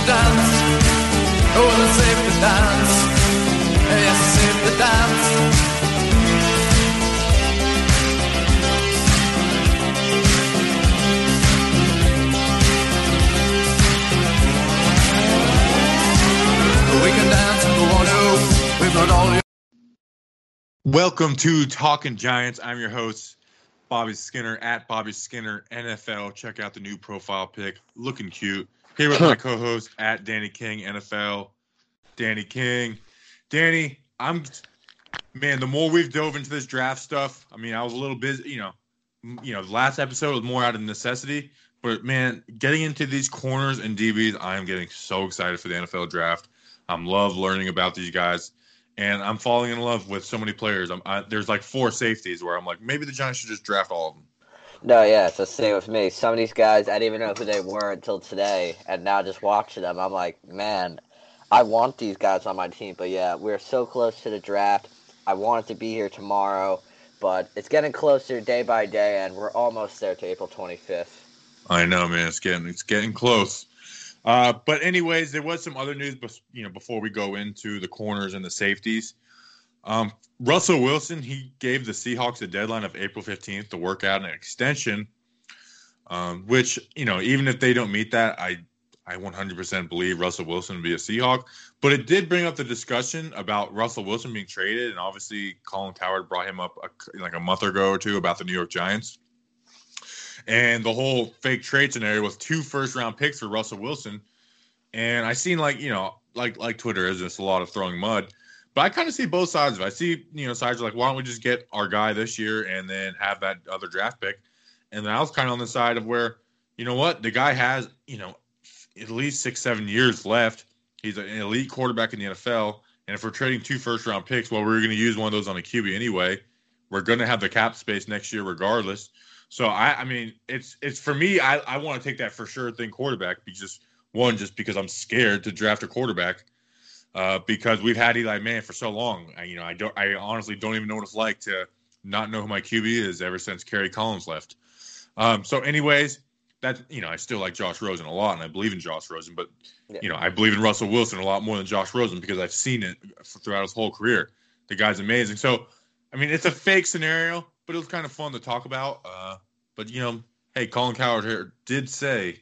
the dance. Oh, let's save the dance. Yes, save the dance. We can dance if we want to. We've got all your Welcome to Talking Giants. I'm your host, Bobby Skinner at Bobby Skinner NFL. Check out the new profile pic, looking cute. Here with my co-host at Danny King NFL. Danny King, Danny, I'm man. The more we've dove into this draft stuff, I mean, I was a little busy. You know, you know, the last episode was more out of necessity, but man, getting into these corners and DBs, I am getting so excited for the NFL draft. I'm love learning about these guys and I'm falling in love with so many players. I'm, I, there's like four safeties where I'm like, maybe the Giants should just draft all of them. No, yeah, it's the same with me. Some of these guys, I didn't even know who they were until today, and now just watching them, I'm like, man, I want these guys on my team. But yeah, we're so close to the draft. I wanted to be here tomorrow, but it's getting closer day by day, and we're almost there to April 25th. I know, man. It's getting it's getting close. Uh, but anyways, there was some other news, you know, before we go into the corners and the safeties. Um, Russell Wilson he gave the Seahawks a deadline of April 15th to work out an extension, um, which you know, even if they don't meet that, I I 100% believe Russell Wilson will be a Seahawk. But it did bring up the discussion about Russell Wilson being traded, and obviously Colin Cowherd brought him up a, like a month ago or two about the New York Giants and the whole fake trade scenario with two first round picks for Russell Wilson. And I seen like you know like like Twitter is just a lot of throwing mud, but I kind of see both sides of it. I see you know sides are like why don't we just get our guy this year and then have that other draft pick, and then I was kind of on the side of where you know what the guy has you know at least six seven years left. He's an elite quarterback in the NFL, and if we're trading two first round picks, well we're going to use one of those on a QB anyway. We're going to have the cap space next year regardless. So I, I mean, it's it's for me. I, I want to take that for sure thing quarterback because one, just because I'm scared to draft a quarterback, uh, because we've had Eli Manning for so long. I, you know, I don't. I honestly don't even know what it's like to not know who my QB is ever since Kerry Collins left. Um, so, anyways, that you know, I still like Josh Rosen a lot, and I believe in Josh Rosen, but Yeah. you know, I believe in Russell Wilson a lot more than Josh Rosen because I've seen it throughout his whole career. The guy's amazing. So, I mean, it's a fake scenario, but it was kind of fun to talk about. Uh, but you know, hey, Colin Cowherd here did say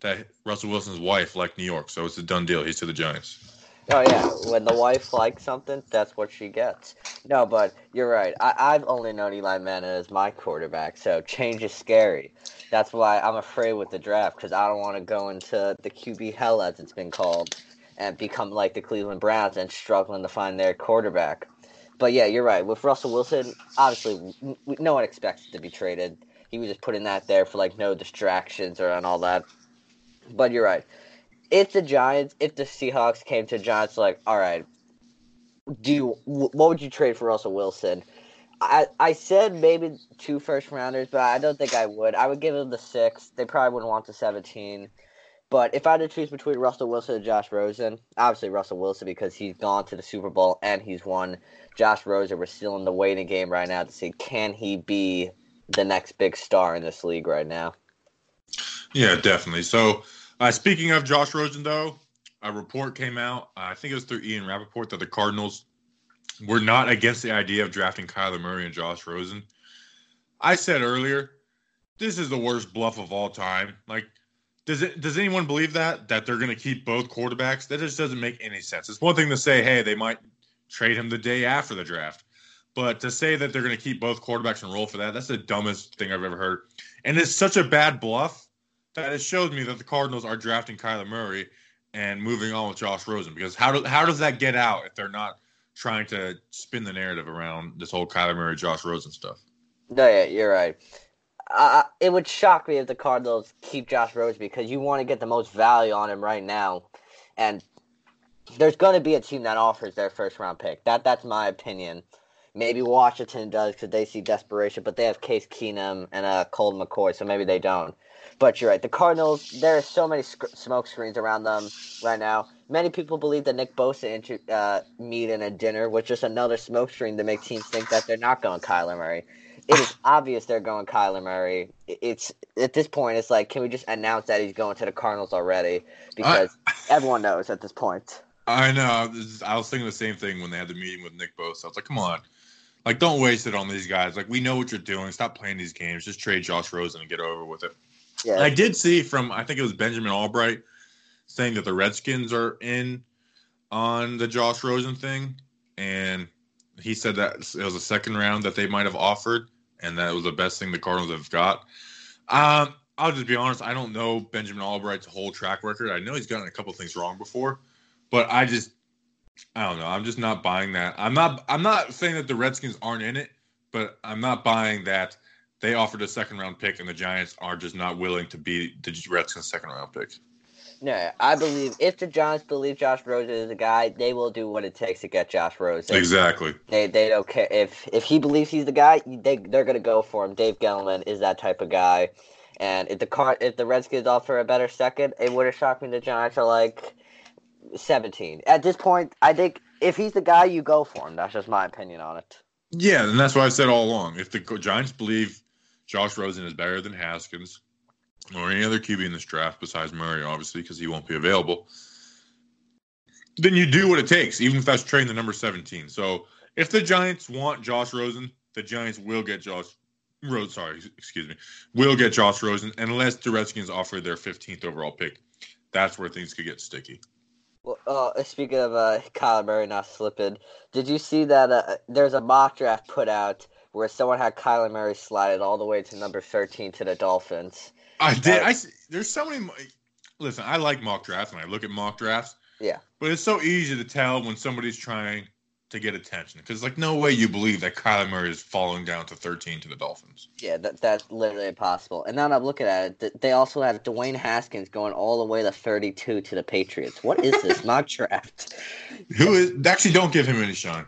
that Russell Wilson's wife liked New York, so it's a done deal. He's to the Giants. Oh yeah, when the wife likes something, that's what she gets. No, but you're right. I, I've only known Eli Manning as my quarterback, so change is scary. That's why I'm afraid with the draft because I don't want to go into the QB hell as it's been called and become like the Cleveland Browns and struggling to find their quarterback. But yeah, you're right. With Russell Wilson, obviously, no one expects to be traded. He was just putting that there for like no distractions or and all that. But you're right if the Giants, if the Seahawks came to Giants, like, all right, do you, what would you trade for Russell Wilson? I I said maybe two first rounders, but I don't think I would. I would give them the six. They probably wouldn't want the seventeen. But if I had to choose between Russell Wilson and Josh Rosen, obviously Russell Wilson because he's gone to the Super Bowl and he's won. Josh Rosen, we're still in the waiting game right now to see can he be the next big star in this league right now. Yeah, definitely. So, uh, speaking of Josh Rosen, though, a report came out. Uh, I think it was through Ian Rapoport that the Cardinals were not against the idea of drafting Kyler Murray and Josh Rosen. I said earlier, this is the worst bluff of all time. Like, does it? Does anyone believe that that they're going to keep both quarterbacks? That just doesn't make any sense. It's one thing to say, hey, they might trade him the day after the draft, but to say that they're going to keep both quarterbacks and roll for that—that's the dumbest thing I've ever heard. And it's such a bad bluff that it shows me that the Cardinals are drafting Kyler Murray and moving on with Josh Rosen. Because how do, how does that get out if they're not trying to spin the narrative around this whole Kyler Murray Josh Rosen stuff? No, yeah, you're right. Uh, it would shock me if the Cardinals keep Josh Rosen because you want to get the most value on him right now, and there's going to be a team that offers their first round pick. That that's my opinion. Maybe Washington does because they see desperation, but they have Case Keenum and uh, Colt McCoy, so maybe they don't. But you're right. The Cardinals, there are so many sc- smoke screens around them right now. Many people believe that Nick Bosa inter- uh, meeting a dinner was just another smoke screen to make teams think that they're not going Kyler Murray. It is obvious they're going Kyler Murray. It's at this point, it's like, can we just announce that he's going to the Cardinals already? Because everyone knows at this point. I know. I was thinking the same thing when they had the meeting with Nick Bosa. I was like, come on. Like, don't waste it on these guys. Like, we know what you're doing. Stop playing these games. Just trade Josh Rosen and get over with it. Yeah, I did see from I think it was Benjamin Allbright saying that the Redskins are in on the Josh Rosen thing, and he said that it was a second round that they might have offered, and that was the best thing the Cardinals have got. Um, I'll just be honest. I don't know Benjamin Allbright's whole track record. I know he's gotten a couple things wrong before, but I just I don't know. I'm just not buying that. I'm not. I'm not saying that the Redskins aren't in it, but I'm not buying that they offered a second round pick and the Giants are just not willing to be the Redskins' second round pick. no, I believe if the Giants believe Josh Rosen is a guy, they will do what it takes to get Josh Rosen. Exactly. They they don't care if if he believes he's the guy. They they're gonna go for him. Dave Gettleman is that type of guy. And if the car if the Redskins offer a better second, it would have shocked me. The Giants are like seventeen at this point. I think if he's the guy, you go for him. That's just my opinion on it. Yeah, and that's what I've said all along. If the Giants believe Josh Rosen is better than Haskins or any other QB in this draft besides Murray, obviously, because he won't be available, then you do what it takes, even if that's trading the number 17. So if the Giants want Josh Rosen, the Giants will get Josh Rosen. Sorry, excuse me, will get Josh Rosen unless the Redskins offer their 15th overall pick. That's where things could get sticky. Well, uh, speaking of uh, Kyler Murray not slipping, did you see that uh, there's a mock draft put out where someone had Kyler Murray slided all the way to number 13 to the Dolphins? I did. Uh, I there's so many. Listen, I like mock drafts and I look at mock drafts. Yeah. But it's so easy to tell when somebody's trying to get attention because like no way you believe that Kyler Murray is falling down to 13 to the Dolphins. Yeah, that, that's literally impossible. And now that I'm looking at it, they also have Dwayne Haskins going all the way to 32 to the Patriots. What is this mock draft? Who is actually don't give him any shine.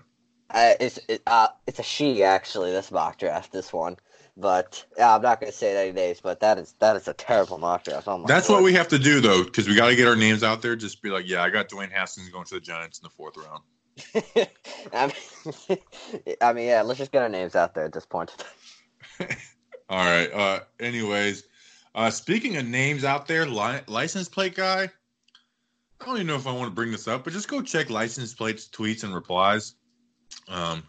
Uh, it's it, uh, it's a she actually. This mock draft, this one. But uh, I'm not going to say any names. But that is that is a terrible mock draft. Oh That's what we have to do though because we got to get our names out there. Just be like, yeah, I got Dwayne Haskins going to the Giants in the fourth round. I mean, I mean, yeah. Let's just get our names out there at this point. All right. Uh, anyways, uh, speaking of names out there, li- license plate guy. I don't even know if I want to bring this up, but just go check license plates, tweets, and replies. Um,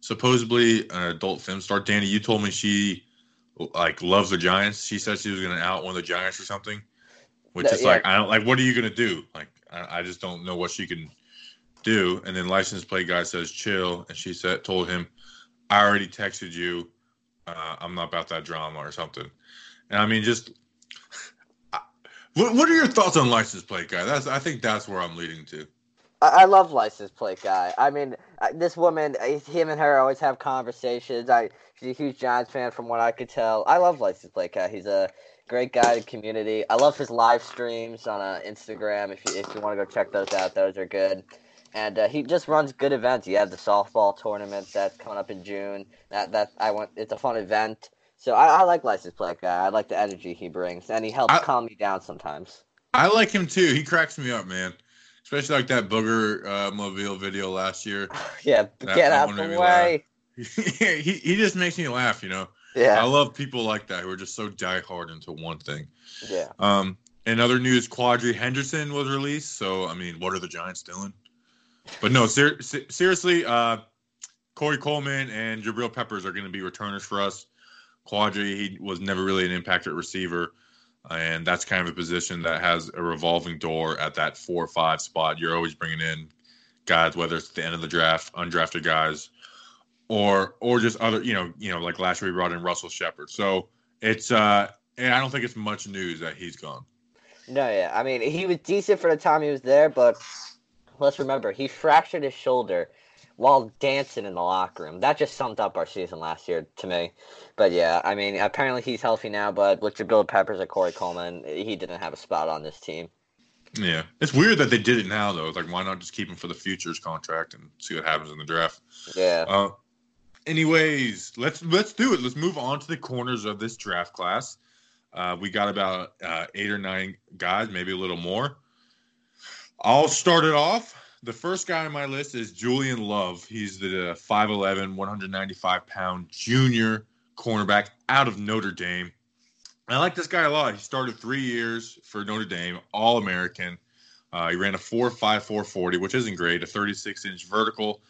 supposedly, an adult film star, Danny, you told me she like loves the Giants. She said she was going to out one of the Giants or something, which No, is yeah. like I don't like. What are you going to do? Like I, I just don't know what she can do. And then license plate guy says chill, and she said told him, I already texted you. Uh, I'm not about that drama or something. And I mean, just I- what what are your thoughts on license plate guy? That's I think that's where I'm leading to. I, I love license plate guy. I mean, this woman, uh, him and her always have conversations. I she's a huge Giants fan, from what I could tell. I love license plate guy. He's a great guy in community. I love his live streams on uh, Instagram. If you if you want to go check those out, those are good. And uh, he just runs good events. He had the softball tournament that's coming up in June. That that I want. It's a fun event. So I, I like license plate guy. I like the energy he brings, and he helps I- calm me down sometimes. I like him too. He cracks me up, man. Especially like that booger uh, mobile video last year. Yeah, That- get that out the way. he he just makes me laugh. You know, Yeah. I love people like that who are just so diehard into one thing. yeah. Um, in other news, Quadree Henderson was released. So, I mean, what are the Giants doing? But no, ser- se- seriously, uh, Corey Coleman and Jabril Peppers are going to be returners for us. Quadree, he was never really an impacted receiver. And that's kind of a position that has a revolving door at that four or five spot. You're always bringing in guys, whether it's the end of the draft, undrafted guys, or or just other, you know, you know, like last year we brought in Russell Shepard. So it's uh, and I don't think it's much news that he's gone. No, yeah. I mean, he was decent for the time he was there, but let's remember he fractured his shoulder while dancing in the locker room. That just summed up our season last year to me. But yeah, I mean, apparently he's healthy now. But with Jabril Peppers and Corey Coleman, he didn't have a spot on this team. Yeah, it's weird that they did it now though. Like, why not just keep him for the futures contract and see what happens in the draft? Yeah, Uh, Anyways, let's let's do it. Let's move on to the corners of this draft class. Uh, we got about uh, eight or nine guys, maybe a little more. I'll start it off. The first guy on my list is Julian Love. He's the 5'11, 195 pound junior cornerback out of Notre Dame. I like this guy a lot. He started three years for Notre Dame, All American. Uh, he ran a 4.5440, which isn't great, a 36 inch vertical,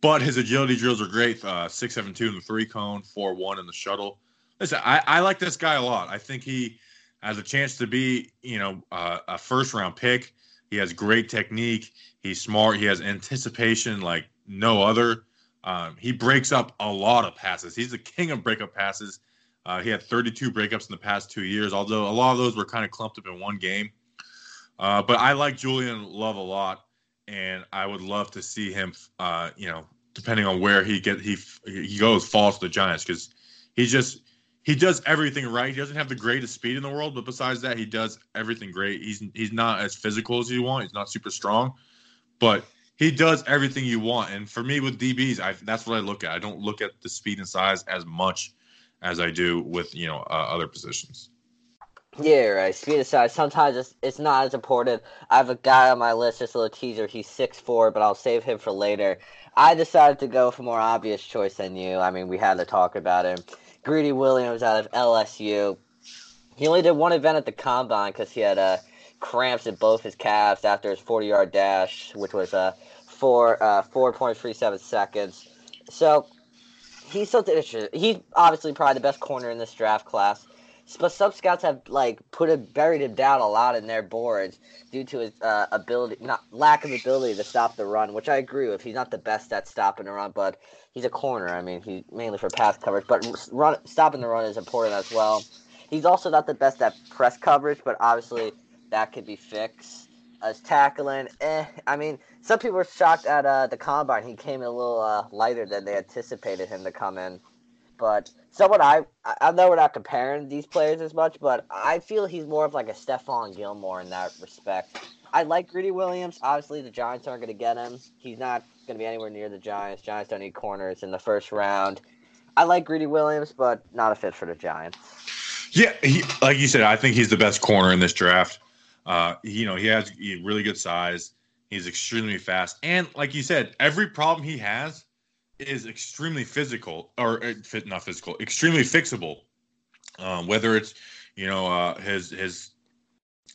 but his agility drills are great. Uh, 6.72 in the three cone, 4.1 in the shuttle. Listen, I, I like this guy a lot. I think he has a chance to be, you know, uh, a first round pick. He has great technique. He's smart. He has anticipation like no other. Um, he breaks up a lot of passes. He's the king of breakup passes. Uh, he had 32 breakups in the past two years, although a lot of those were kind of clumped up in one game. Uh, but I like Julian Love a lot, and I would love to see him. Uh, you know, depending on where he get he he goes, fall to the Giants because he just he does everything right. He doesn't have the greatest speed in the world, but besides that, he does everything great. He's he's not as physical as you want. He's not super strong, but he does everything you want. And for me with DBs, I that's what I look at. I don't look at the speed and size as much as I do with you know uh, other positions. Yeah, right. Speed and size. sometimes it's, it's not as important. I have a guy on my list, just a little teaser. He's six four, but I'll save him for later. I decided to go for more obvious choice than you. I mean, we had to talk about him. Greedy Williams out of LSU. He only did one event at the combine because he had uh, cramps in both his calves after his 40 yard dash, which was uh, four uh, 4.37 seconds. So he's something interesting. He's obviously probably the best corner in this draft class. But some scouts have like put him, buried him down a lot in their boards due to his uh, ability, not lack of ability to stop the run, which I agree with. He's not the best at stopping the run, but he's a corner. I mean, he's mainly for pass coverage, but run, stopping the run is important as well. He's also not the best at press coverage, but obviously that could be fixed. As tackling, eh. I mean, some people were shocked at uh, the combine. He came in a little uh, lighter than they anticipated him to come in. But someone I I know we're not comparing these players as much, but I feel he's more of like a Stephon Gilmore in that respect. I like Greedy Williams. Obviously, the Giants aren't going to get him. He's not going to be anywhere near the Giants. Giants don't need corners in the first round. I like Greedy Williams, but not a fit for the Giants. Yeah, he, like you said, I think he's the best corner in this draft. Uh, you know, he has really good size. He's extremely fast, and like you said, every problem he has is extremely physical or uh, not physical, extremely fixable. Um, whether it's you know uh, his his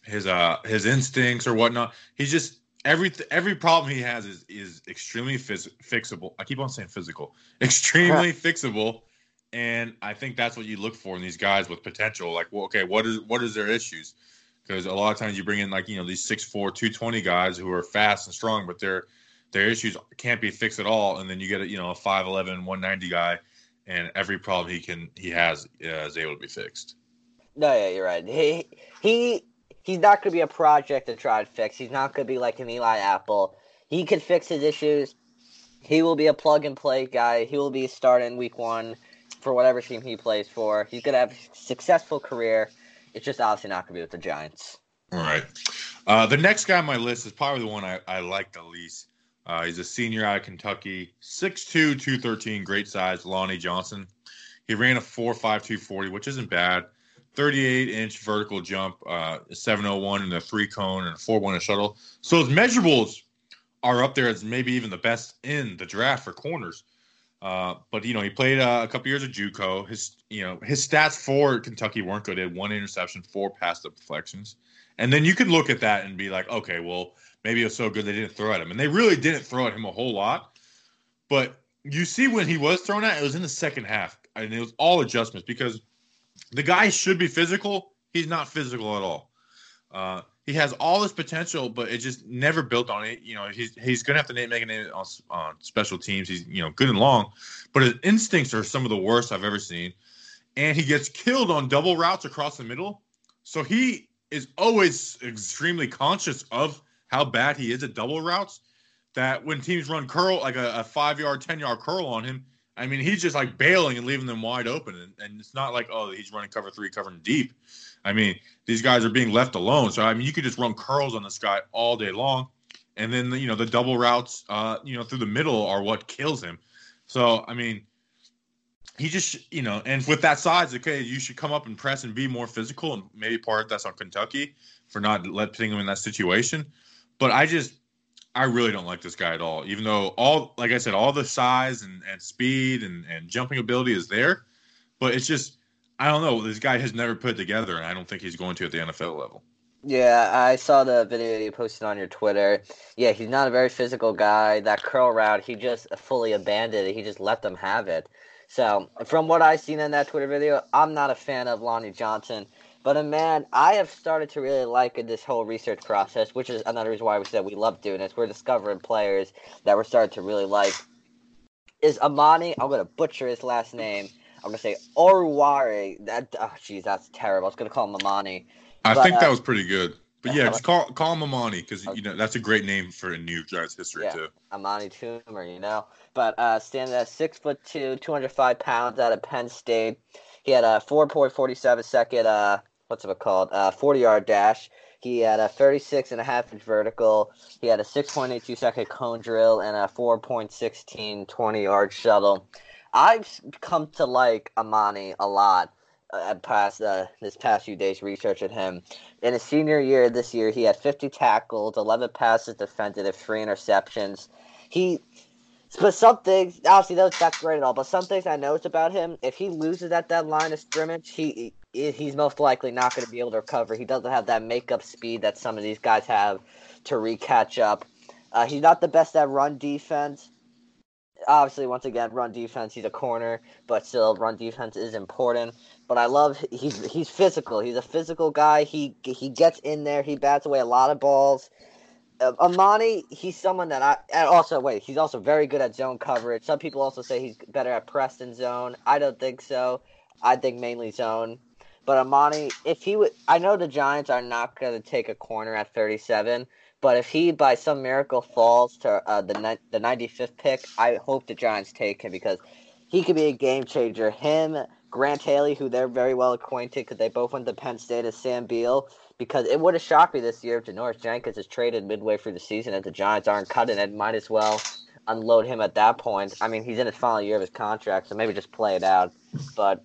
his uh his instincts or whatnot, he's just every every problem he has is is extremely phys- fixable. I keep on saying physical, extremely fixable, and I think that's what you look for in these guys with potential. Like, well, okay, what is what is their issues? Because a lot of times you bring in like you know these 6'4", 220 guys who are fast and strong, but they're their issues can't be fixed at all, and then you get a you know a 5'11", 190 guy, and every problem he can he has uh, is able to be fixed. No, yeah, you're right. He he he's not going to be a project to try and fix. He's not going to be like an Eli Apple. He can fix his issues. He will be a plug and play guy. He will be starting week one for whatever team he plays for. He's going to have a successful career. It's just obviously not going to be with the Giants. All right. Uh, the next guy on my list is probably the one I, I like the least. Uh, he's a senior out of Kentucky, 6'2", 213, great size, Lonnie Johnson. He ran a 4'5", 240, which isn't bad. 38 inch vertical jump, uh, 701 in the three cone and a 4 1 shuttle. So his measurables are up there as maybe even the best in the draft for corners. Uh, but you know, he played uh, a couple years of JUCO. His you know his stats for Kentucky weren't good. He had one interception, four pass deflections, and then you could look at that and be like, okay, well maybe it was so good they didn't throw at him, and they really didn't throw at him a whole lot. But you see when he was thrown at, it was in the second half, and it was all adjustments because the guy should be physical. He's not physical at all. Uh, he has all this potential, but it just never built on it. You know, he's he's gonna have to make a name on, on special teams. He's you know good and long, but his instincts are some of the worst I've ever seen. And he gets killed on double routes across the middle, so he is always extremely conscious of how bad he is at double routes. That when teams run curl like a, a five yard, ten yard curl on him, I mean, he's just like bailing and leaving them wide open. And, and, it's not like, oh, he's running cover three, covering deep. I mean, these guys are being left alone. So, I mean, you could just run curls on this guy all day long. And then, you know, the double routes, uh, you know, through the middle are what kills him. So, I mean, he just, you know, and with that size, okay, you should come up and press and be more physical. And maybe part of that's on Kentucky for not letting him in that situation. But I just, I really don't like this guy at all. Even though all, like I said, all the size and, and speed and, and jumping ability is there, but it's just, I don't know. This guy has never put together, and I don't think he's going to at the NFL level. Yeah, I saw the video you posted on your Twitter. Yeah, he's not a very physical guy. That curl route, he just fully abandoned it. He just let them have it. So, from what I've seen in that Twitter video, I'm not a fan of Lonnie Johnson. But a man, I have started to really like this whole research process, which is another reason why we said we love doing this. We're discovering players that we're starting to really like. Is Amani? I'm gonna butcher his last name. I'm gonna say Oruware. That oh jeez, that's terrible. I was gonna call him Amani. I But, think uh, that was pretty good. But yeah, just call call him Amani because you know that's a great name for a New Giants history Yeah. too. Amani Toomer, you know. But uh, standing at six foot two, two hundred five pounds out of Penn State. He had a four point forty seven second uh what's it called? Uh forty yard dash. He had a 36 and a half inch vertical. He had a 6.82 second cone drill and a 4.16 20 yard shuttle. I've come to like Amani a lot uh, past uh, this past few days researching him. In his senior year this year, he had 50 tackles, 11 passes defended, and three interceptions. He, but some things, obviously those that's great at all, but some things I noticed about him, if he loses at that line of scrimmage, he- he's most likely not going to be able to recover. He doesn't have that makeup speed that some of these guys have to re-catch up. Uh, he's not the best at run defense. Obviously, once again, run defense. He's a corner, but still, run defense is important. But I love he's he's physical. He's a physical guy. He he gets in there. He bats away a lot of balls. Uh, Amani, he's someone that I and also wait. He's also very good at zone coverage. Some people also say he's better at press zone. I don't think so. I think mainly zone. But Amani, if he would, I know the Giants are not going to take a corner at 37. But if he, by some miracle, falls to uh, the ni- the 95th pick, I hope the Giants take him because he could be a game changer. Him, Grant Haley, who they're very well acquainted because they both went to Penn State as Sam Beal. Because it would have shocked me this year if Janoris Jenkins is traded midway through the season and the Giants aren't cutting it. Might as well unload him at that point. I mean, he's in his final year of his contract, so maybe just play it out. But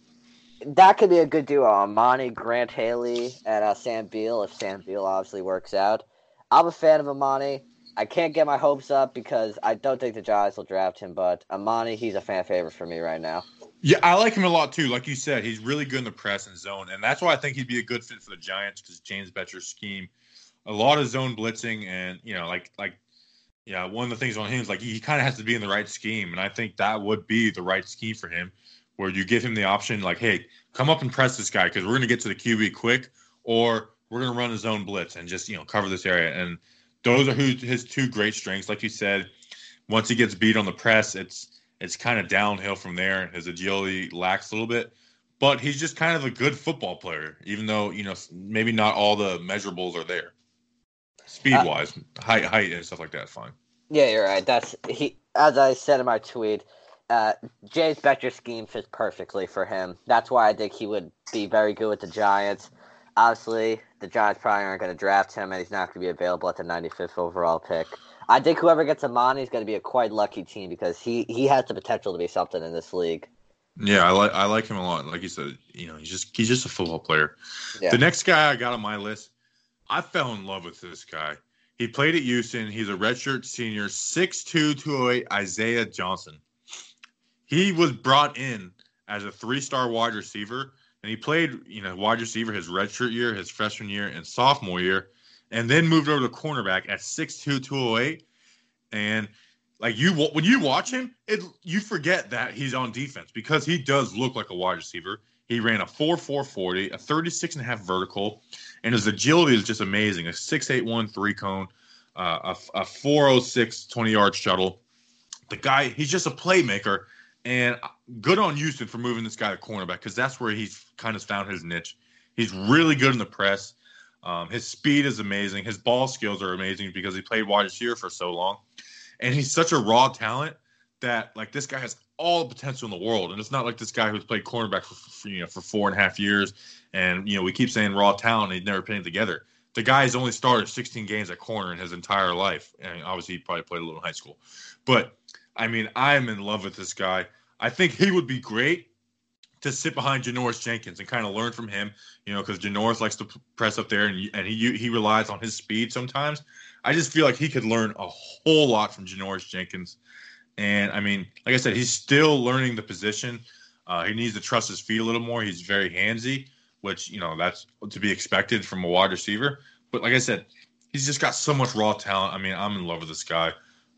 that could be a good duo: Amani, Grant Haley, and uh, Sam Beal. If Sam Beal obviously works out, I'm a fan of Amani. I can't get my hopes up because I don't think the Giants will draft him, but Amani, he's a fan favorite for me right now. Yeah, I like him a lot too. Like you said, he's really good in the press and zone, and that's why I think he'd be a good fit for the Giants because James Bettcher's scheme, a lot of zone blitzing, and you know, like like yeah, one of the things on him is like he kind of has to be in the right scheme, and I think that would be the right scheme for him, where you give him the option like, hey, come up and press this guy because we're gonna get to the QB quick, or we're gonna run his own blitz and just you know cover this area, and those are who his two great strengths. Like you said, once he gets beat on the press, it's it's kind of downhill from there. His agility lacks a little bit, but he's just kind of a good football player, even though you know maybe not all the measurables are there. Speed uh, wise, height, height, and stuff like that, fine. Yeah, you're right. That's he. As I said in my tweet, uh, James Bettcher's scheme fits perfectly for him. That's why I think he would be very good with the Giants. Obviously, the Giants probably aren't going to draft him, and he's not going to be available at the 95th overall pick. I think whoever gets Amani is going to be a quite lucky team because he, he has the potential to be something in this league. Yeah, I like I like him a lot. Like you said, you know, he's just he's just a football player. Yeah. The next guy I got on my list, I fell in love with this guy. He played at Houston. He's a redshirt senior, 6'2", 208, Isaiah Johnson. He was brought in as a three-star wide receiver, and he played, you know, wide receiver his redshirt year, his freshman year, and sophomore year, and then moved over to cornerback at 6'2", 208. And like you, when you watch him, it you forget that he's on defense because he does look like a wide receiver. He ran a 4.440, a 36 and a half vertical, and his agility is just amazing. A 6.81 three cone, uh, a, a 4.06 20 yard shuttle. The guy, he's just a playmaker, and good on Houston for moving this guy to cornerback because that's where he's kind of found his niche. He's really good in the press. Um, his speed is amazing. His ball skills are amazing because he played wide receiver for so long, and he's such a raw talent that like this guy has all the potential in the world. And it's not like this guy who's played cornerback for, for you know for four and a half years, and you know we keep saying raw talent. He's never it together. The guy's only started 16 games at corner in his entire life, and obviously he probably played a little in high school. But I mean, I'm in love with this guy. I think he would be great to sit behind Janoris Jenkins and kind of learn from him, you know, because Janoris likes to press up there and and he he relies on his speed sometimes. I just feel like he could learn a whole lot from Janoris Jenkins. And I mean, like I said, he's still learning the position. Uh, he needs to trust his feet a little more. He's very handsy, which you know that's to be expected from a wide receiver. But like I said, he's just got so much raw talent. I mean, I'm in love with this guy,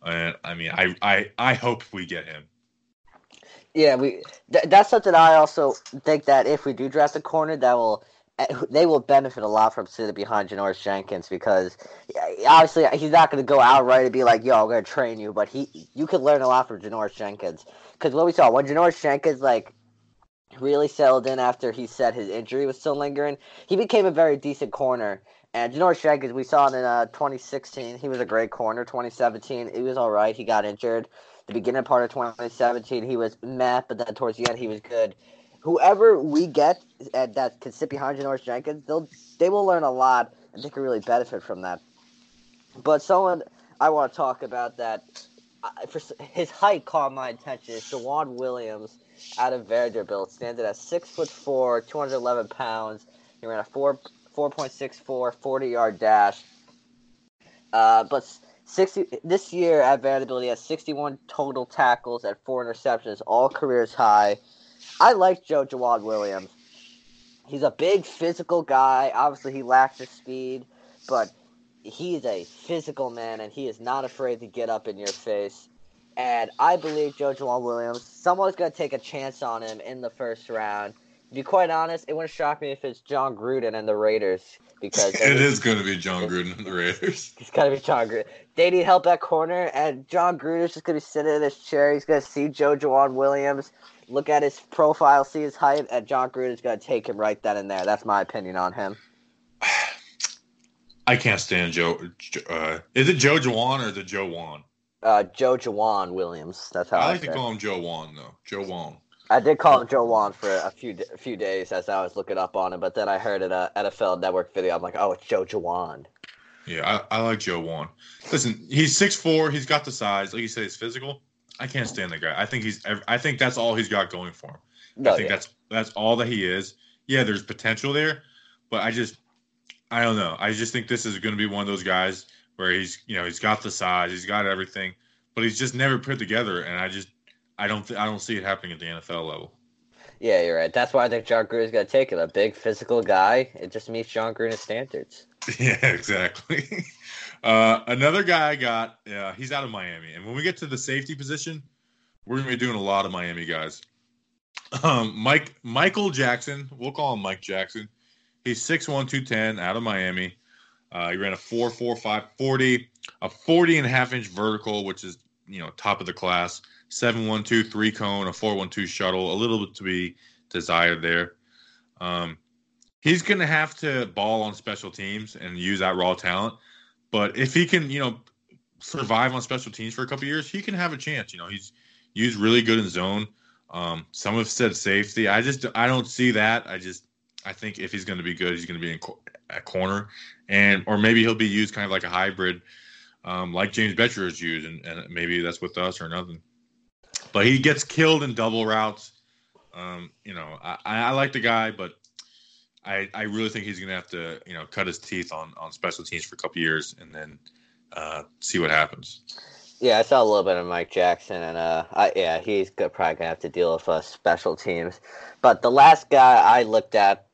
and I mean, I I I hope we get him. Yeah, we. Th- that's something I also think that if we do draft a corner, that will eh, they will benefit a lot from sitting behind Janoris Jenkins because obviously he's not going to go outright and be like, "Yo, I'm going to train you," but he you could learn a lot from Janoris Jenkins because what we saw when Janoris Jenkins like really settled in after he said his injury was still lingering, he became a very decent corner. And Janoris Jenkins, we saw in uh, 2016. He was a great corner. 2017, he was all right. He got injured the beginning part of 2017, he was meh, but then towards the end, he was good. Whoever we get at, that can sit behind Janoris Jenkins, they'll they will learn a lot and they can really benefit from that. But someone I want to talk about that for his height caught my attention is Joejuan Williams out of Vanderbilt, standing at six foot four, 211 pounds. He ran a four 4.64 40 yard dash. Uh, but 60 this year at Vanderbilt he has 61 total tackles at four interceptions, all careers high. I like Joe Jawad Williams. He's a big physical guy. Obviously he lacks the speed, but he is a physical man and he is not afraid to get up in your face. And I believe Joe Jawad Williams, someone's gonna take a chance on him in the first round. To be quite honest, it wouldn't shock me if it's Jon Gruden and the Raiders because it is going to be Jon Gruden and the Raiders. It's got to be Jon Gruden. They need help at corner, and Jon Gruden's just going to be sitting in his chair. He's going to see Joe Jawad Williams, look at his profile, see his height, and Jon Gruden's going to take him right then and there. That's my opinion on him. I can't stand Joe. Uh, is it Joe Jawan or is it Joe Wan? Uh, Joe Jawan Williams. That's how I, I like to call him Joe Wan though. Joe Wan. I did call him Joe Juan for a few a few days as I was looking up on him, but then I heard it a NFL Network video. I'm like, oh, it's Joe Jawan. Yeah, I, I like Joe Juan. Listen, he's six four. He's got the size. Like you said, he's physical. I can't stand the guy. I think he's. I think that's all he's got going for him. No, I think yeah. that's that's all that he is. Yeah, there's potential there, but I just, I don't know. I just think this is going to be one of those guys where he's, you know, he's got the size, he's got everything, but he's just never put together. And I just, I don't th- I don't see it happening at the NFL level. Yeah, you're right. That's why I think Jon Gruden's going to take it. A big physical guy. It just meets Jon Gruden's standards. Yeah, exactly. Uh, another guy I got, uh, he's out of Miami. And when we get to the safety position, we're going to be doing a lot of Miami guys. Um, Mike Michael Jackson, we'll call him Mike Jackson. He's 6'1, 210 out of Miami. Uh, he ran a 4.45 40, a 40 and a half inch vertical, which is, you know, top of the class. Seven one two three cone, a four one two shuttle, a little bit to be desired there. Um, he's going to have to ball on special teams and use that raw talent. But if he can, you know, survive on special teams for a couple years, he can have a chance. You know, he's used really good in zone. Um, some have said safety. I just I don't see that. I just I think if he's going to be good, he's going to be in at corner, and or maybe he'll be used kind of like a hybrid, um, like James Bettcher is used, and, and maybe that's with us or nothing but he gets killed in double routes. Um, you know, I, I like the guy, but I I really think he's gonna have to you know cut his teeth on on special teams for a couple years and then uh, see what happens. Yeah, I saw a little bit of Mike Jackson, and uh, I, yeah, he's good, probably gonna have to deal with uh, special teams. But the last guy I looked at,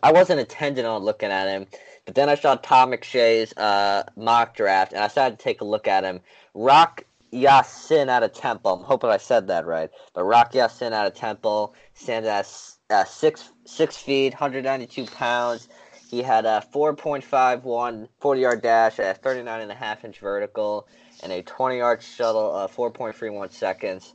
I wasn't intending on looking at him, but then I saw Todd McShay's uh, mock draft, and I decided to take a look at him. Rock Ya-Sin out of Temple. I'm hoping I said that right. But Rock Ya-Sin out of Temple stands at uh, six six feet, 192 pounds. He had a 4.51 40 yard dash at 39 and a half inch vertical and a 20 yard shuttle of 4.31 seconds.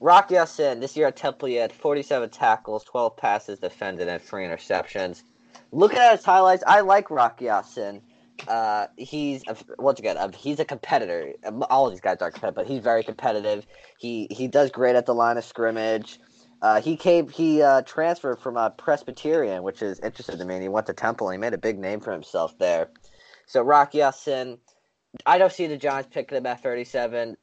Rock Ya-Sin, this year at Temple, he had 47 tackles, 12 passes defended, and three interceptions. Looking at his highlights, I like Rock Ya-Sin uh, he's once again uh, he's a competitor. All of these guys are competitive, but he's very competitive. He he does great at the line of scrimmage. Uh, he came he uh, transferred from a Presbyterian, which is interesting to me. And he went to Temple and he made a big name for himself there. So Rock Ya-Sin, I don't see the Giants picking him at 37.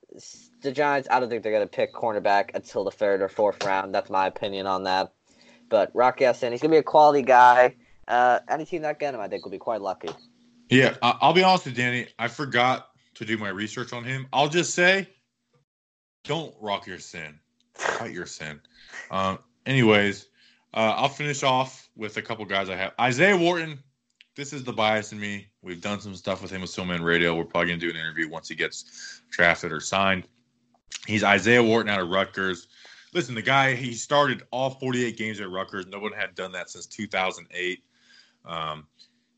The Giants, I don't think they're going to pick cornerback until the third or fourth round. That's my opinion on that. But Rock Ya-Sin, he's gonna be a quality guy. Uh, any team that get him, I think, will be quite lucky. Yeah, I'll be honest with Danny. I forgot to do my research on him. I'll just say, don't rock your sin, fight your sin. Um, anyways, uh, I'll finish off with a couple guys I have. Isaiah Wharton. This is the bias in me. We've done some stuff with him with Stillman Radio. We're probably gonna do an interview once he gets drafted or signed. He's Isaiah Wharton out of Rutgers. Listen, the guy he started all 48 games at Rutgers. No one had done that since 2008. Um,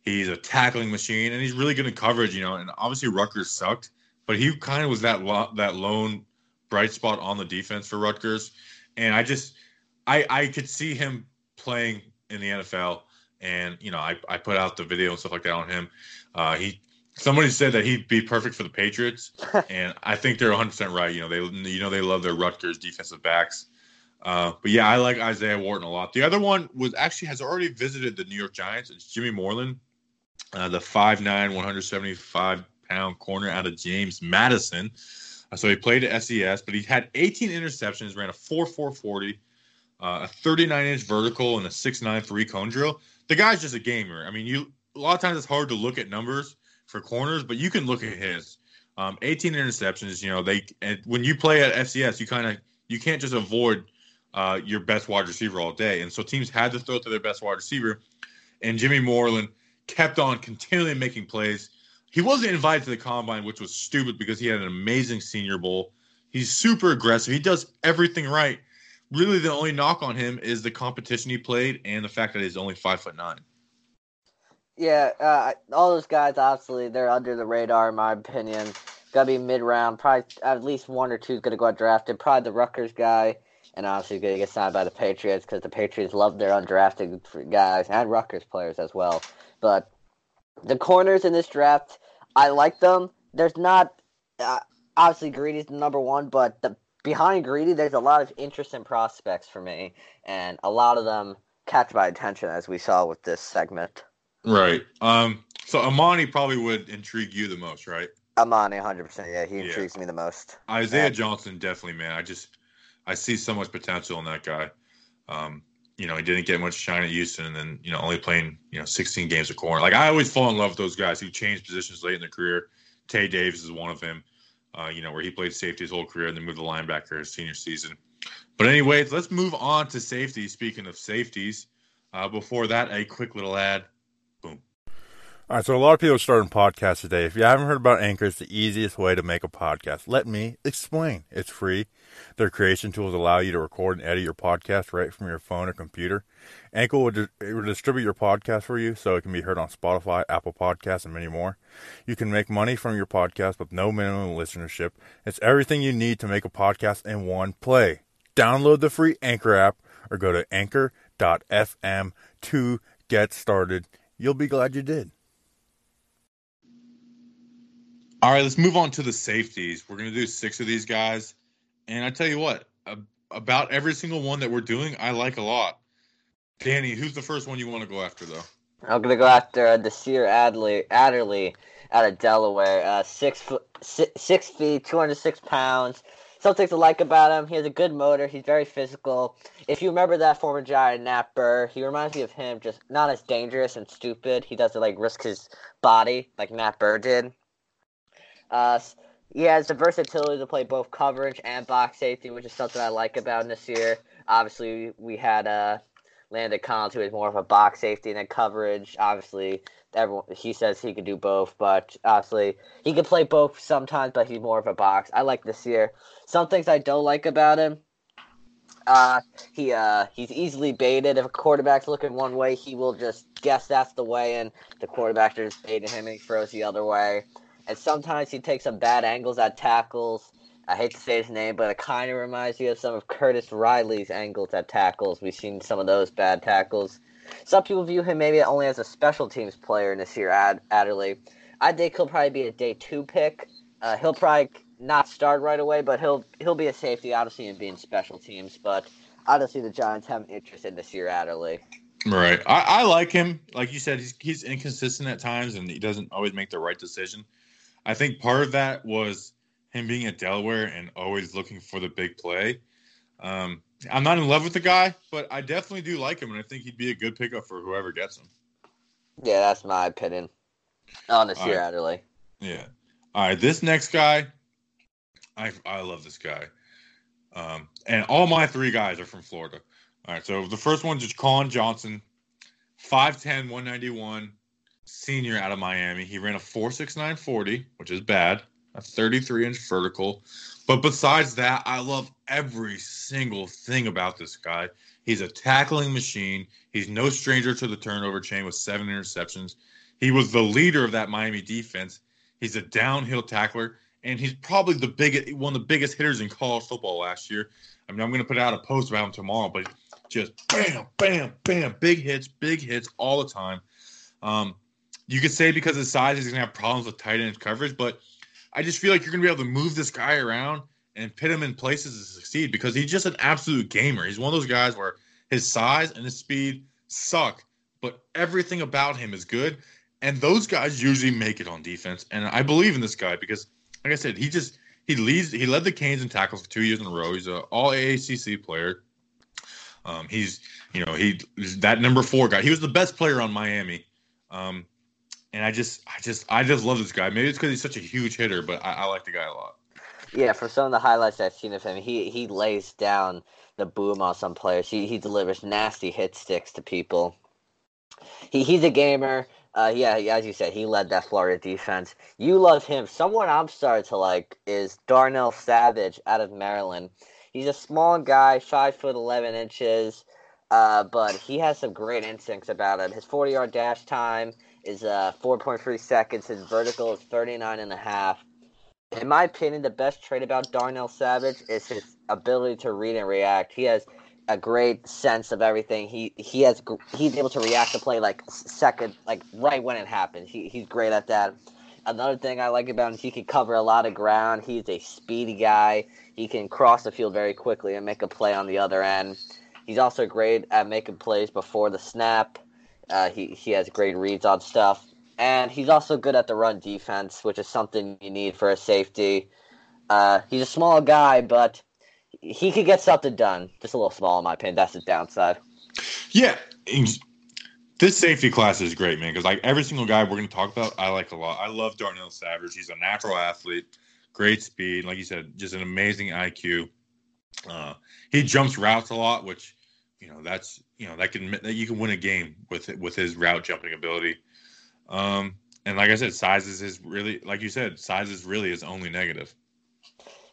he's a tackling machine, and he's really good in coverage. You know, and obviously Rutgers sucked, but he kind of was that lo- that lone bright spot on the defense for Rutgers. And I just, I I could see him playing in the NFL. And you know, I I put out the video and stuff like that on him. Uh, he somebody said that he'd be perfect for the Patriots, and I think they're 100 percent right. You know, they you know they love their Rutgers defensive backs. Uh, but yeah, I like Isaiah Wharton a lot. The other one was actually has already visited the New York Giants. It's Jimmy Moreland, uh, the 5'9", 175 pound corner out of James Madison. Uh, so he played at FCS, but he had 18 interceptions, ran a 4.440, uh, a 39 inch vertical, and a 6'9 three cone drill. The guy's just a gamer. I mean, you a lot of times it's hard to look at numbers for corners, but you can look at his. Um, 18 interceptions. You know, they and when you play at FCS, you kind of you can't just avoid uh, your best wide receiver all day, and so teams had to throw to their best wide receiver. And Jimmy Moreland kept on continually making plays. He wasn't invited to the combine, which was stupid because he had an amazing Senior Bowl. He's super aggressive. He does everything right. Really, the only knock on him is the competition he played and the fact that he's only five foot nine. Yeah, uh, all those guys obviously they're under the radar in my opinion. Gotta be mid round. Probably at least one or two is gonna go undrafted. Probably the Rutgers guy, and obviously gonna get signed by the Patriots because the Patriots love their undrafted guys and Rutgers players as well. But the corners in this draft, I like them. There's not uh, obviously Greedy's the number one, but the behind Greedy, there's a lot of interesting prospects for me, and a lot of them catch my attention as we saw with this segment. Right. Um. So Amani probably would intrigue you the most, right? Amani, 100%. Yeah, he Yeah. intrigues me the most. Isaiah Yeah. Johnson, definitely, man. I just I see so much potential in that guy. Um, you know, he didn't get much shine at Houston, and then you know, only playing you know 16 games a corner. Like I always fall in love with those guys who change positions late in their career. Tae Davis is one of them. Uh, you know, where he played safety his whole career and then moved to linebacker his senior season. But anyway, let's move on to safety. Speaking of safeties, uh, before that, a quick little ad. All right, so a lot of people are starting podcasts today. If you haven't heard about Anchor, it's the easiest way to make a podcast. Let me explain. It's free. Their creation tools allow you to record and edit your podcast right from your phone or computer. Anchor will, di- will distribute your podcast for you so it can be heard on Spotify, Apple Podcasts, and many more. You can make money from your podcast with no minimum listenership. It's everything you need to make a podcast in one play. Download the free Anchor app or go to anchor.fm to get started. You'll be glad you did. All right, let's move on to the safeties. We're going to do six of these guys. And I tell you what, about every single one that we're doing, I like a lot. Danny, who's the first one you want to go after, though? I'm gonna go after uh, Desir Adley, Adderley out of Delaware. Uh, six foot, six, six feet, 206 pounds. Something to like about him. He has a good motor. He's very physical. If you remember that former giant Nat Berhe, he reminds me of him. Just not as dangerous and stupid. He doesn't like risk his body like Nat Berhe did. Uh, he has the versatility to play both coverage and box safety, which is something I like about Nasir. Obviously, we had uh, Landon Collins, who is more of a box safety than coverage. Obviously, everyone he says he can do both, but obviously he can play both sometimes. But he's more of a box. I like Nasir. Some things I don't like about him. Uh, he uh he's easily baited. If a quarterback's looking one way, he will just guess that's the way, and the quarterback just baiting him, and he throws the other way. And sometimes he takes some bad angles at tackles. I hate to say his name, but it kind of reminds me of some of Curtis Riley's angles at tackles. We've seen some of those bad tackles. Some people view him maybe only as a special teams player in Nasir, Ad- Adderley. I think he'll probably be a day two pick. Uh, he'll probably not start right away, but he'll he'll be a safety, obviously, in being special teams. But I don't see the Giants having interest in Nasir, Adderley. Right. I, I like him. Like you said, he's he's inconsistent at times and he doesn't always make the right decision. I think part of that was him being at Delaware and always looking for the big play. Um, I'm not in love with the guy, but I definitely do like him, and I think he'd be a good pickup for whoever gets him. Yeah, that's my opinion on Nasir. Adderley. Yeah. All right. This next guy, I I love this guy. Um, and all my three guys are from Florida. All right. So the first one's just Colin Johnson, 5'10, 191, senior out of Miami. He ran a 4'6'9 40, which is bad, a 33 inch vertical. But besides that, I love every single thing about this guy. He's a tackling machine. He's no stranger to the turnover chain with seven interceptions. He was the leader of that Miami defense. He's a downhill tackler, and he's probably the biggest, one of the biggest hitters in college football last year. I mean, I'm going to put out a post about him tomorrow, but just bam, bam, bam, big hits, big hits all the time. Um, you could say because his size, he's going to have problems with tight end coverage, but I just feel like you're going to be able to move this guy around and put him in places to succeed because he's just an absolute gamer. He's one of those guys where his size and his speed suck, but everything about him is good. And those guys usually make it on defense. And I believe in this guy because, like I said, he just he leads he led the Canes in tackles for two years in a row. He's an all AACC player. Um, he's you know he he's that number four guy. He was the best player on Miami. Um, and I just I just I just love this guy. Maybe it's because he's such a huge hitter, but I, I like the guy a lot. Yeah, for some of the highlights I've seen of him, he he lays down the boom on some players. He he delivers nasty hit sticks to people. He he's a gamer. Uh, yeah, as you said, he led that Florida defense. You love him. Someone I'm starting to like is Darnell Savage out of Maryland. He's a small guy, five foot eleven inches, uh, but he has some great instincts about him. His forty yard dash time is uh, four point three seconds. His vertical is 39 and a half. in my opinion, the best trait about Darnell Savage is his ability to read and react. He has a great sense of everything. He he has he's able to react to play like second, like right when it happens. He he's great at that. Another thing I like about him he can cover a lot of ground. He's a speedy guy. He can cross the field very quickly and make a play on the other end. He's also great at making plays before the snap. Uh, he he has great reads on stuff and he's also good at the run defense, which is something you need for a safety. Uh, he's a small guy, but he could get something done. Just a little small, in my opinion. That's his downside. Yeah, this safety class is great, man. Because like every single guy we're going to talk about, I like a lot. I love Darnell Savage. He's a natural athlete, great speed, like you said, just an amazing IQ. Uh, he jumps routes a lot, which you know that's you know that can that you can win a game with with his route jumping ability. Um, and like I said, size is his really, like you said, size is really his only negative.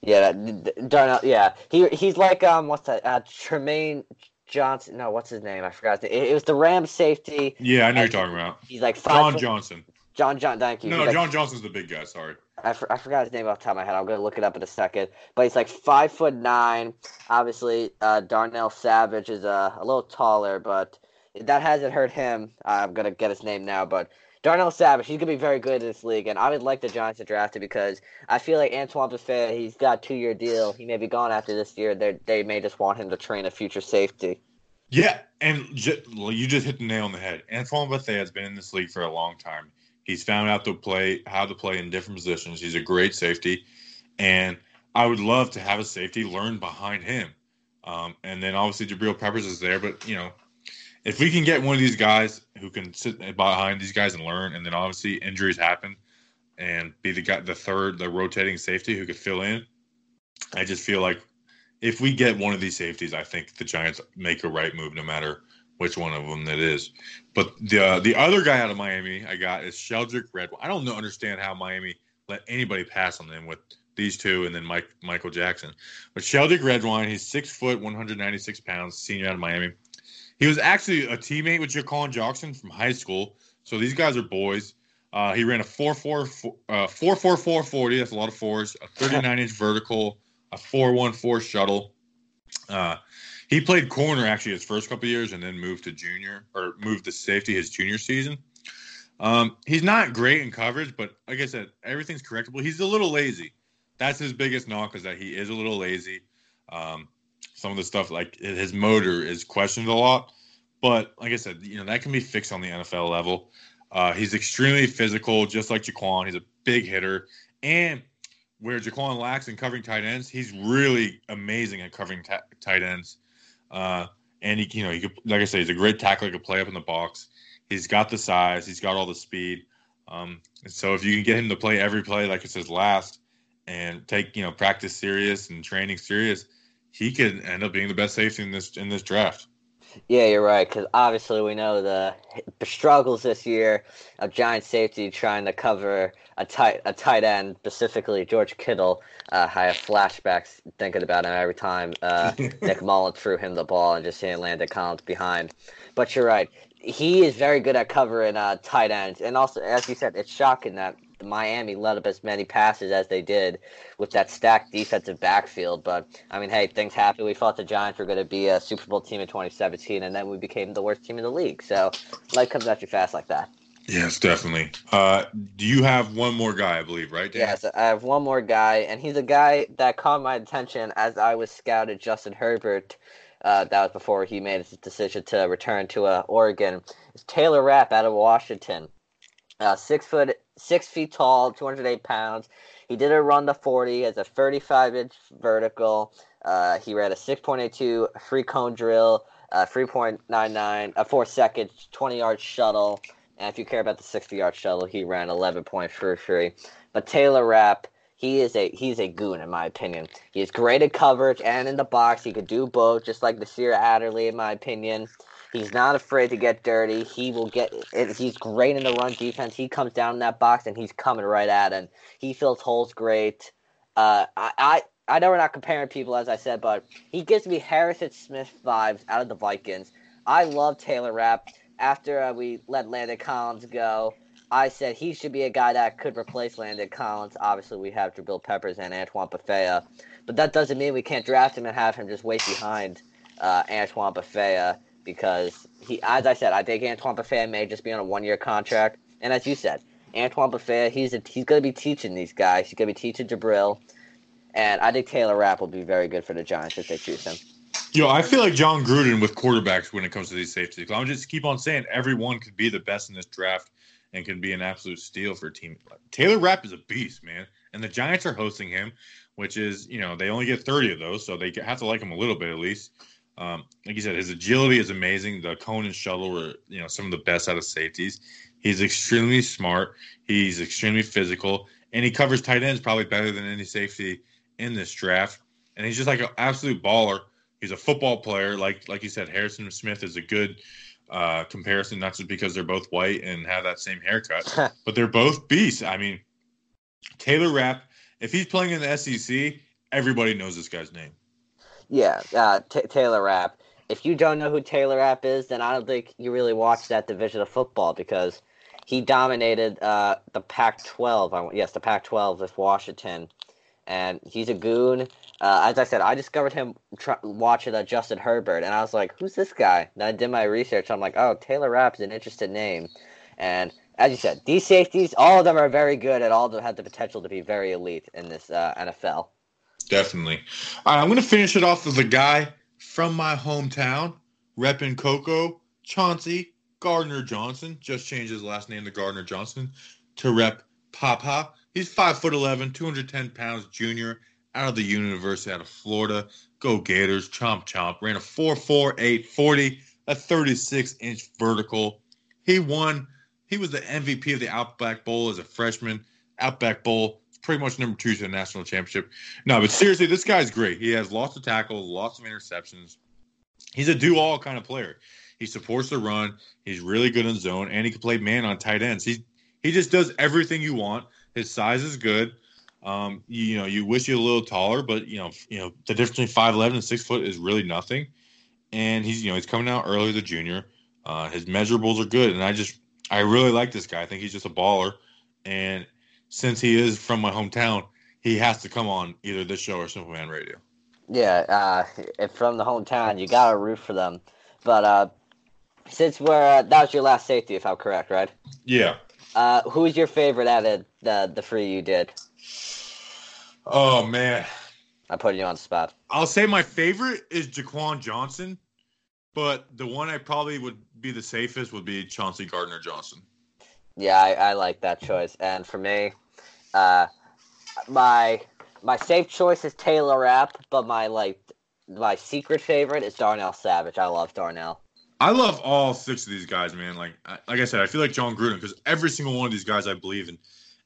Yeah, that, Darnell. Yeah, he he's like um, what's that? Uh, Tremaine Johnson. No, what's his name? I forgot. It, it was the Rams safety. Yeah, I know you're talking about. He's like five. John foot- Johnson. John John. Thank you. No, He's like John Johnson's the big guy. Sorry. I, for, I forgot his name off the top of my head. I'm gonna look it up in a second. But he's like five foot nine. Obviously, uh, Darnell Savage is uh, a little taller, but that hasn't hurt him. I'm gonna get his name now, but Darnell Savage, he's gonna be very good in this league, and I would like the Giants to draft him because I feel like Antoine Bethea, he's got a two year deal. He may be gone after this year. They they may just want him to train a future safety. Yeah, and ju- you just hit the nail on the head. Antoine Bethea has been in this league for a long time. He's found out to play how to play in different positions. He's a great safety, and I would love to have a safety learn behind him. Um, and then obviously Jabril Peppers is there, but you know, if we can get one of these guys who can sit behind these guys and learn, and then obviously injuries happen, and be the guy, the third, the rotating safety who could fill in, I just feel like if we get one of these safeties, I think the Giants make a right move, no matter which one of them that is. But the uh, the other guy out of Miami I got is Sheldrick Redwine. I don't know, understand how Miami let anybody pass on them with these two and then Mike Michael Jackson. But Sheldrick Redwine, he's six foot, 196 pounds, senior out of Miami. He was actually a teammate with Jaquan Jackson from high school. So these guys are boys. Uh, he ran a 4 4 uh, 4 4 4 40. That's a lot of fours. A 39 inch vertical, a 4 1 4 shuttle. Uh, he played corner actually his first couple years and then moved to junior or moved to safety his junior season. Um, he's not great in coverage, but like I said, everything's correctable. He's a little lazy. That's his biggest knock is that he is a little lazy. Um, some of the stuff like his motor is questioned a lot, but like I said, you know that can be fixed on the NFL level. Uh, he's extremely physical, just like Jaquan. He's a big hitter, and where Jaquan lacks in covering tight ends, he's really amazing at covering t- tight ends. Uh, and he, you know, he could, like I say, he's a great tackler. He could play up in the box. He's got the size. He's got all the speed. Um, and so if you can get him to play every play like it's his last, and take you know practice serious and training serious, he could end up being the best safety in this in this draft. Yeah, you're right. Because obviously we know the, struggles this year of giant safety trying to cover a tight a tight end, specifically George Kittle. Uh, I have flashbacks thinking about him every time uh, Nick Mullens threw him the ball and just seeing Landon Collins behind. But you're right. He is very good at covering uh, tight ends, and also, as you said, it's shocking that Miami let up as many passes as they did with that stacked defensive backfield. But I mean, hey, things happen. We thought the Giants were going to be a Super Bowl team in 2017, and then we became the worst team in the league. So life comes at you fast like that. Yes, definitely. Uh, do you have one more guy? I believe, right? Dan? Yes, I have one more guy, and he's a guy that caught my attention as I was scouted Justin Herbert. Uh, that was before he made his decision to return to uh, Oregon. It's Taylor Rapp out of Washington. Uh, six foot, six feet tall, 208 pounds. He did a run to 40 as a 35 inch vertical. Uh, he ran a 6.82 three cone drill, uh, 3.99, a four second 20 yard shuttle. And if you care about the 60 yard shuttle, he ran 11.33. But Taylor Rapp, he is a he's a goon in my opinion. He's great at coverage and in the box. He could do both, just like Nasir Adderley in my opinion. He's not afraid to get dirty. He will get. He's great in the run defense. He comes down in that box and he's coming right at him. He fills holes great. Uh, I, I I know we're not comparing people as I said, but he gives me Harrison Smith vibes out of the Vikings. I love Taylor Rapp. After uh, we let Landon Collins go, I said he should be a guy that could replace Landon Collins. Obviously, we have Jabril Peppers and Antoine Bethea, but that doesn't mean we can't draft him and have him just wait behind uh, Antoine Bethea because he, as I said, I think Antoine Bethea may just be on a one-year contract. And as you said, Antoine Bethea, he's a, he's going to be teaching these guys. He's going to be teaching Jabril, and I think Taylor Rapp will be very good for the Giants if they choose him. Yo, I feel like Jon Gruden with quarterbacks when it comes to these safeties. I'm just keep on saying everyone could be the best in this draft and can be an absolute steal for a team. Taylor Rapp is a beast, man, and the Giants are hosting him, which is you know they only get 30 of those, so they have to like him a little bit at least. Um, like you said, his agility is amazing. The cone and shuttle were, you know, some of the best out of safeties. He's extremely smart. He's extremely physical, and he covers tight ends probably better than any safety in this draft. And he's just like an absolute baller. He's a football player, like like you said. Harrison Smith is a good uh, comparison, not just because they're both white and have that same haircut, but they're both beasts. I mean, Taylor Rapp, if he's playing in the SEC, everybody knows this guy's name. Yeah, uh, T- Taylor Rapp. If you don't know who Taylor Rapp is, then I don't think you really watch that division of football because he dominated uh, the Pac-12. Yes, the Pac-12 with Washington, and he's a goon. Uh, as I said, I discovered him tr- watching uh, Justin Herbert, and I was like, "Who's this guy?" And I did my research. I'm like, "Oh, Taylor Rapp is an interesting name." And as you said, these safeties, all of them are very good, and all of them have the potential to be very elite in this uh, NFL. Definitely. All right, I'm going to finish it off with a guy from my hometown, repping Cocoa, Chauncey Gardner Johnson. Just changed his last name to Gardner Johnson to rep Papa. He's 5'11, 210 pounds junior out of the University out of Florida. Go Gators, chomp chomp. Ran a 4'4, 40, a 36 inch vertical. He won, he was the MVP of the Outback Bowl as a freshman. Outback Bowl pretty much number two to the national championship. No, but seriously, this guy's great. He has lots of tackles, lots of interceptions. He's a do all kind of player. He supports the run. He's really good in zone, and he can play man on tight ends. He he just does everything you want. His size is good. Um, you, know, you wish you a little taller, but you know, you know, the difference between five eleven and six foot is really nothing. And he's you know he's coming out early as a junior. Uh, his measurables are good, and I just I really like this guy. I think he's just a baller, and since he is from my hometown, he has to come on either this show or Simple Man Radio. Yeah, uh, if from the hometown, you gotta root for them. But uh, since we're uh, that was your last safety, if I'm correct, right? Yeah. Uh, who's your favorite out of the the three you did? Oh man, I put you on the spot. I'll say my favorite is Jaquan Johnson, but the one I probably would be the safest would be Chauncey Gardner Johnson. Yeah, I, I like that choice. And for me, uh, my my safe choice is Taylor Rapp, but my like my secret favorite is Darnell Savage. I love Darnell. I love all six of these guys, man. Like like I said, I feel like Jon Gruden because every single one of these guys I believe in,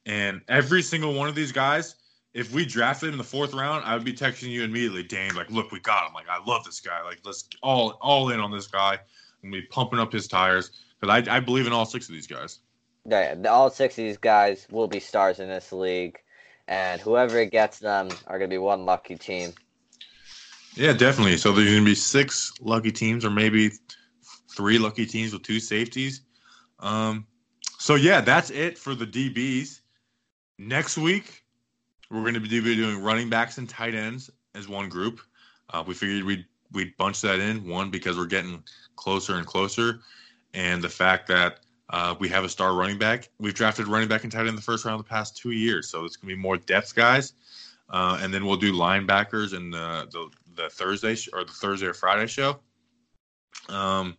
and every single one of these guys, if we drafted him in the fourth round, I would be texting you immediately, Dane. Like, look, we got him. Like, I love this guy. Like, let's all all in on this guy and be pumping up his tires because I I believe in all six of these guys. Yeah, all six of these guys will be stars in this league, and whoever gets them are going to be one lucky team. Yeah, definitely. So there's going to be six lucky teams, or maybe three lucky teams with two safeties. Um, so yeah, that's it for the DBs. Next week, we're going to be doing running backs and tight ends as one group. Uh, we figured we'd we'd bunch that in one because we're getting closer and closer, and the fact that uh, we have a star running back. We've drafted running back and tight end in the first round the past two years, so it's going to be more depth guys. Uh, and then we'll do linebackers in the, the, the Thursday sh- or the Thursday or Friday show. Um,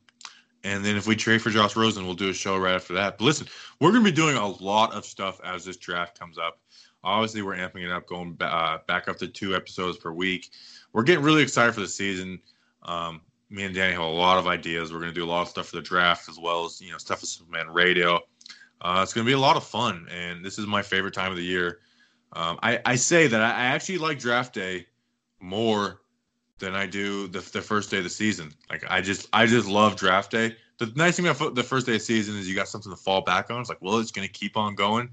and then if we trade for Josh Rosen, we'll do a show right after that. But listen, we're going to be doing a lot of stuff as this draft comes up. Obviously, we're amping it up, going uh, back up to two episodes per week. We're getting really excited for the season. Um, me and Danny have a lot of ideas. We're going to do a lot of stuff for the draft as well as you know stuff for Superman Radio. Uh, it's going to be a lot of fun, and this is my favorite time of the year. Um, I, I say that I actually like draft day more than I do the, the first day of the season. Like I just I just love draft day. The nice thing about the first day of the season is you got something to fall back on. It's like, well, it's going to keep on going.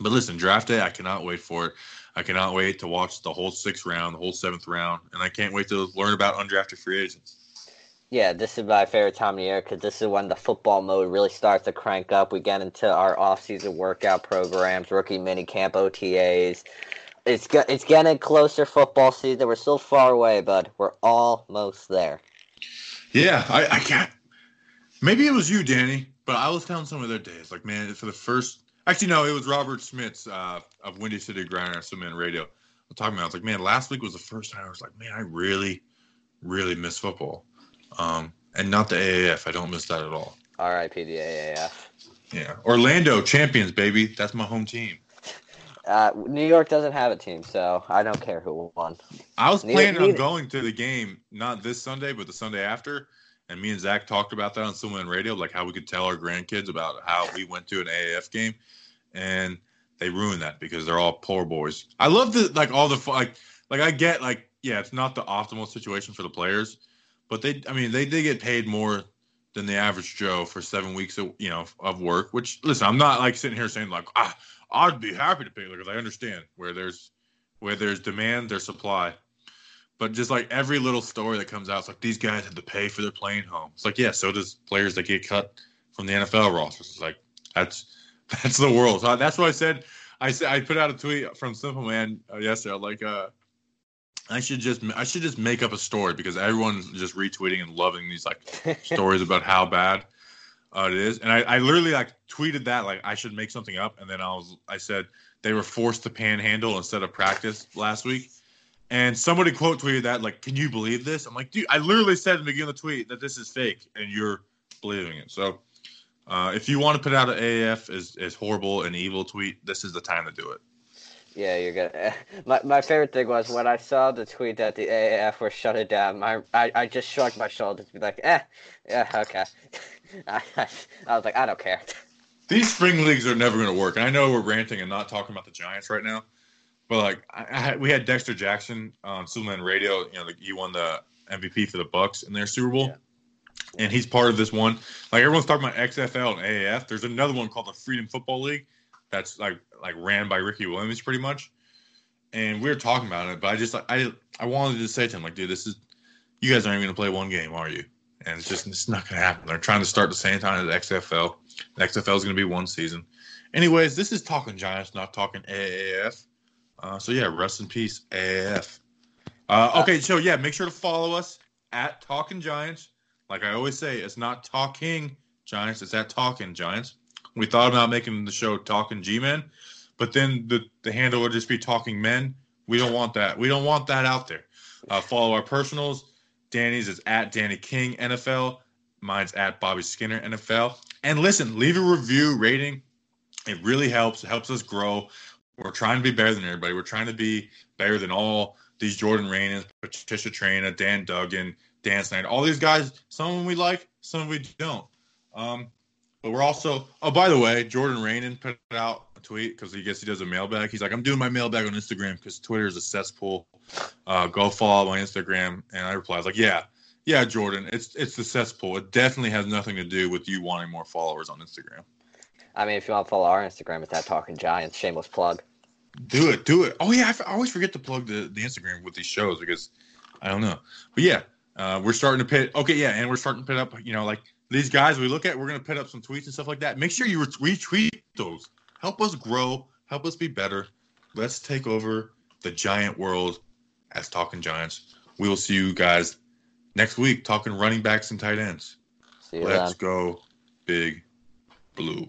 But listen, draft day, I cannot wait for it. I cannot wait to watch the whole sixth round, the whole seventh round, and I can't wait to learn about undrafted free agents. Yeah, this is my favorite time of year because this is when the football mode really starts to crank up. We get into our off-season workout programs, rookie mini camp OTAs. It's it's getting closer football season. We're still far away, but we're almost there. Yeah, I, I can't. Maybe it was you, Danny, but I was telling some of their days, like, man, for the first. Actually, no, it was Robert Smith's uh, of Windy City Grinder Man Radio. I'm talking about. I was like, man, last week was the first time I was like, man, I really, really miss football. Um, and not the AAF. I don't miss that at all. R.I.P. the AAF. Yeah, Orlando champions, baby. That's my home team. Uh, New York doesn't have a team, so I don't care who won. I was planning on going to the game, not this Sunday, but the Sunday after. And me and Zach talked about that on Silverman Radio, like how we could tell our grandkids about how we went to an AAF game, and they ruined that because they're all poor boys. I love the like all the like like I get like yeah, it's not the optimal situation for the players, but they, I mean, they did get paid more than the average Joe for seven weeks of you know of work. Which listen, I'm not like sitting here saying like ah, I'd be happy to pay because I understand where there's where there's demand, there's supply. But just like every little story that comes out, it's like these guys have to pay for their plane home. It's like yeah, so does players that get cut from the NFL rosters. It's like that's that's the world. So that's what I said. I said I put out a tweet from Simple Man uh, yesterday. Like uh, I should just I should just make up a story because everyone's just retweeting and loving these like stories about how bad uh, it is. And I, I literally like tweeted that like I should make something up, and then I was I said they were forced to panhandle instead of practice last week. And somebody quote tweeted that like, "Can you believe this?" I'm like, dude, I literally said in the beginning of the tweet that this is fake, and you're believing it. So, uh, if you want to put out an AAF is is horrible and evil tweet, this is the time to do it. Yeah, you're gonna. My my favorite thing was when I saw the tweet that the AAF were shut it down. My I, I just shrugged my shoulders be like, eh, yeah, okay. I, I, was like, I don't care. These spring leagues are never gonna work. And I know we're ranting and not talking about the Giants right now, but like I, I we had Dexter Jackson on Superman Radio. You know, he won the MVP for the Bucks in their Super Bowl. Yeah. And he's part of this one. Like everyone's talking about XFL and AAF. There's another one called the Freedom Football League that's like like ran by Ricky Williams pretty much. And we were talking about it, but I just like I I wanted to say to him like, dude, this is you guys aren't even gonna play one game, are you? And it's just it's not gonna happen. They're trying to start the same time as XFL. The XFL is gonna be one season. Anyways, this is talking Giants, not talking AAF. Uh, so yeah, rest in peace, AAF. Uh, okay, so yeah, make sure to follow us at Talking Giants. Like I always say, it's not Talking Giants, it's at Talking Giants. We thought about making the show Talking G Men, but then the, the handle would just be Talking Men. We don't want that. We don't want that out there. Uh, follow our personals. Danny's is at Danny King NFL. Mine's at Bobby Skinner NFL. And listen, leave a review, rating. It really helps. It helps us grow. We're trying to be better than everybody. We're trying to be better than all these Jordan Raanans, Patricia Traina, Dan Duggan, Dan Snyder, all these guys. Some of them we like, some of them we don't. Um, but we're also. Oh, by the way, Jordan Raanan put out a tweet because he guess he does a mailbag. He's like, I'm doing my mailbag on Instagram because Twitter is a cesspool. Uh, go follow my Instagram. And I reply, I was like, Yeah, yeah, Jordan, it's it's the cesspool. It definitely has nothing to do with you wanting more followers on Instagram. I mean, if you want to follow our Instagram, it's at Talking Giants. Shameless plug. Do it, do it. Oh yeah, I, f- I always forget to plug the, the Instagram with these shows because I don't know. But yeah, uh, we're starting to pit. Okay, yeah, and we're starting to put up. You know, like these guys we look at, we're gonna put up some tweets and stuff like that. Make sure you retweet those. Help us grow. Help us be better. Let's take over the giant world as Talking Giants. We will see you guys next week talking running backs and tight ends. See you Let's then. go, big blue.